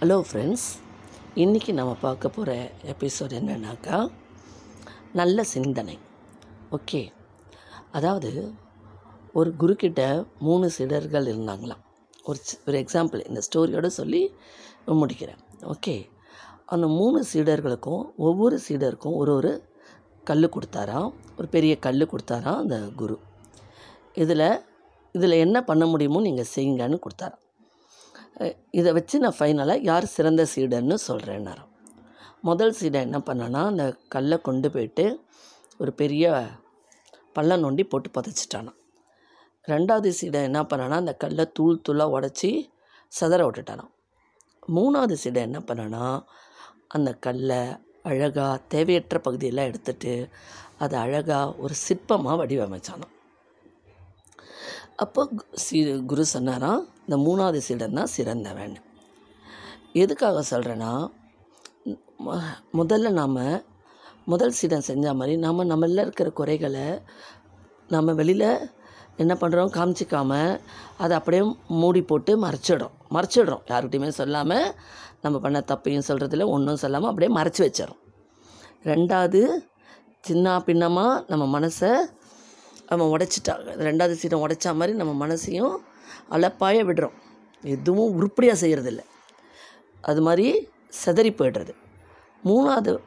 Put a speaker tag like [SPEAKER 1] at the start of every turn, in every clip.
[SPEAKER 1] Hello friends இன்றைக்கி நம்ம பார்க்க போகிற எபிசோட் என்னன்னாக்கா நல்ல சிந்தனை. ஓகே அதாவது ஒரு குருக்கிட்ட மூணு சீடர்கள் இருந்தாங்களாம். ஒரு ஒரு எக்ஸாம்பிள் இந்த ஸ்டோரியோடு சொல்லி முடிக்கிறேன். ஓகே அந்த மூணு சீடர்களுக்கும் ஒவ்வொரு சீடருக்கும் ஒரு ஒரு கல் கொடுத்தாராம். ஒரு பெரிய கல் கொடுத்தாராம் அந்த குரு. இதில் இதில் என்ன பண்ண முடியுமோ நீங்கள் செய்யுங்கன்னு கொடுத்தாராம். இதை வச்சு நான் ஃபைனலாக யார் சிறந்த சீடன்னு சொல்கிறேன்னாராம் முதல் சீடன் என்ன பண்ணேன்னா அந்த கல்லை கொண்டு போயிட்டு ஒரு பெரிய பள்ளம் நோண்டி போட்டு புதைச்சிட்டானாம் ரெண்டாவது சீடன் என்ன பண்ணேன்னா அந்த கல்லை தூள் தூளாக உடச்சி சதற விட்டுட்டானான் மூணாவது சீடன் என்ன பண்ணேன்னா அந்த கல்லை அழகாக தேவையற்ற பகுதியெல்லாம் எடுத்துட்டு அதை அழகாக ஒரு சிற்பமாக வடிவமைச்சானான் அப்போ கு- குரு சொன்னாராம் இந்த மூணாவது சீடன் தான் சிறந்தவன். எதுக்காக சொல்கிறேன்னா முதல்ல நாம் முதல் சீடன் செஞ்ச மாதிரி நாம் நம்மள இருக்கிற குறைகளை நம்ம வெளியில் என்ன பண்ணுறோம் காமிச்சிக்காம அதை அப்படியே மூடி போட்டு மறைச்சிடுறோம். மறைச்சிடுறோம். யாருக்கிட்டையுமே சொல்லாமல் நம்ம பண்ண தப்பையும் சொல்கிறதில்ல ஒன்றும் சொல்லாமல் அப்படியே மறைச்சி வச்சிடறோம். ரெண்டாவது சின்ன பின்னமாக நம்ம மனசை அவன் உடைச்சிட்டா ரெண்டாவது சீடம் உடைச்சா மாதிரி நம்ம மனசையும் அலப்பாய விடுறோம். எதுவும் உருப்படியாக செய்கிறதில்ல அது மாதிரி சிதறி போய்டுறது. மூணாவது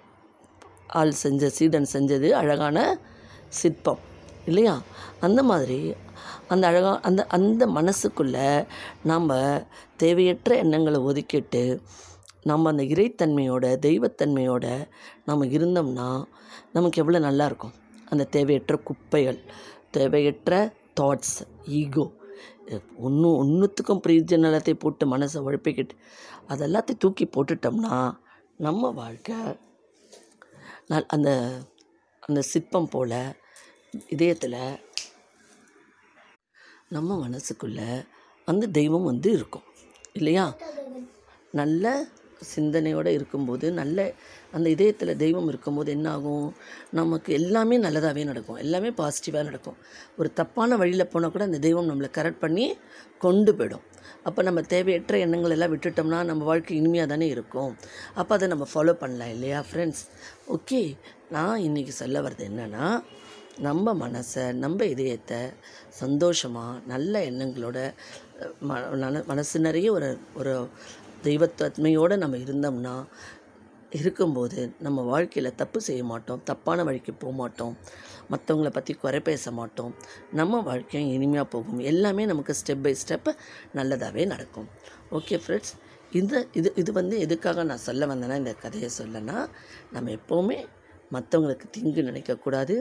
[SPEAKER 1] ஆள் செஞ்ச சீடன் செஞ்சது அழகான சிற்பம் இல்லையா? அந்த மாதிரி அந்த அழகா அந்த அந்த மனசுக்குள்ளே நாம் தேவையற்ற எண்ணங்களை ஒதுக்கிட்டு நம்ம அந்த இறைத்தன்மையோட தெய்வத்தன்மையோட நம்ம இருந்தோம்னா நமக்கு எவ்வளோ நல்லாயிருக்கும் அந்த தேவையற்ற குப்பைகள் தேவையற்ற தாட்ஸ் ஈகோ ஒன்று ஒன்றுத்துக்கும் பிரயோஜனத்தை போட்டு மனசை உழப்பிக்கிட்டு அதெல்லாத்தையும் தூக்கி போட்டுட்டோம்னா நம்ம வாழ்க்கை நல் அந்த அந்த சிற்பம் போல் இதயத்தில் நம்ம மனசுக்குள்ளே அந்த தெய்வம் வந்து இருக்கும். இல்லையா? நல்ல சிந்தனையோடு இருக்கும்போது நல்ல அந்த இதயத்தில் தெய்வம் இருக்கும்போது என்னாகும்? நமக்கு எல்லாமே நல்லதாகவே நடக்கும். எல்லாமே பாசிட்டிவாக நடக்கும். ஒரு தப்பான வழியில் போனால் கூட அந்த தெய்வம் நம்மளை கரெக்ட் பண்ணி கொண்டு போயிடும். அப்போ நம்ம தேவையற்ற எண்ணங்கள் எல்லாம் விட்டுட்டோம்னா நம்ம வாழ்க்கை இனிமையாக தானே இருக்கும். அப்போ அதை நம்ம ஃபாலோ பண்ணலாம் இல்லையா ஃப்ரெண்ட்ஸ் ஓகே நான் இன்றைக்கி சொல்ல வர்றது என்னென்னா நம்ம மனசை நம்ம இதயத்தை சந்தோஷமாக நல்ல எண்ணங்களோட ம மன- மனசு நிறைய ஒரு ஒரு தெய்வத்தன்மையோடு நம்ம இருந்தோம்னா இருக்கும்போது நம்ம வாழ்க்கையில் தப்பு செய்ய மாட்டோம் தப்பான வழிக்கு போக மாட்டோம் மற்றவங்கள பற்றி குறை பேச மாட்டோம். நம்ம வாழ்க்கையும் இனிமையாக போகும். எல்லாமே நமக்கு ஸ்டெப் பை ஸ்டெப் நல்லதாகவே நடக்கும். ஓகே ஃப்ரெண்ட்ஸ் இந்த இது இது வந்து எதுக்காக நான் சொல்ல வந்தேன்னா இந்த கதையை சொல்லனா நம்ம எப்போவுமே மற்றவங்களுக்கு தீங்கு நினைக்கக்கூடாது.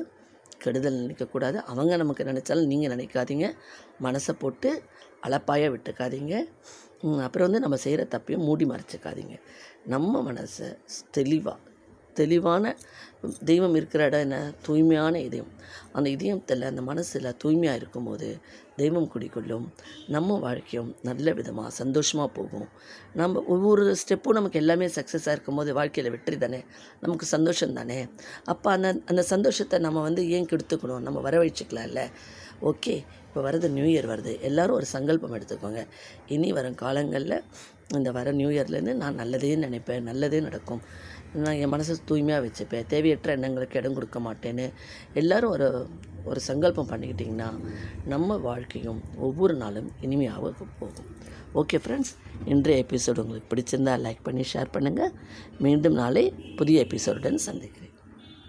[SPEAKER 1] கெடுதல் நினைக்கக்கூடாது. அவங்க நமக்கு நினச்சாலும் நீங்கள் நினைக்காதீங்க. மனசை போட்டு அளப்பாயாக விட்டுக்காதீங்க. அப்புறம் வந்து நம்ம செய்கிற தப்பையும் மூடி மறைச்சிக்காதீங்க. நம்ம மனசை தெளிவாக தெளிவான தெய்வம் இருக்கிற இடம் என்ன? தூய்மையான இதயம். அந்த இதயத்தில் அந்த மனசில் தூய்மையாக இருக்கும்போது தெய்வம் குடிக்கொள்ளும் நம்ம வாழ்க்கையும் நல்ல விதமாக சந்தோஷமாக போகும். நம்ம ஒவ்வொரு ஸ்டெப்பும் நமக்கு எல்லாமே சக்ஸஸாக இருக்கும்போது வாழ்க்கையில் வெற்றி தானே? நமக்கு சந்தோஷம் தானே? அப்போ அந்த அந்த சந்தோஷத்தை நம்ம வந்து ஏன் கெடுத்துக்கணும்? நம்ம வரவழைச்சிக்கலாம்ல. ஓகே இப்போ வரது நியூ இயர் வருது. எல்லாரும் ஒரு சங்கல்பம் எடுத்துக்கோங்க. இனி வரும் காலங்களில் இந்த வர நியூ இயர்லேருந்து நான் நல்லதே நினைப்பேன். நல்லதே நடக்கும். நான் என் மனசை தூய்மையாக வச்சுப்பேன். தேவையற்ற எண்ணங்களுக்கு இடம் கொடுக்க மாட்டேன்னு எல்லோரும் ஒரு ஒரு சங்கல்பம் பண்ணிக்கிட்டிங்கன்னா நம்ம வாழ்க்கையும் ஒவ்வொரு நாளும் இனிமையாக போகும். ஓகே ஃப்ரெண்ட்ஸ் இன்றைய எபிசோடு உங்களுக்கு பிடிச்சிருந்தா லைக் பண்ணி ஷேர் பண்ணுங்கள் மீண்டும் நாளை புதிய எபிசோடுடன் சந்திக்கிறேன்.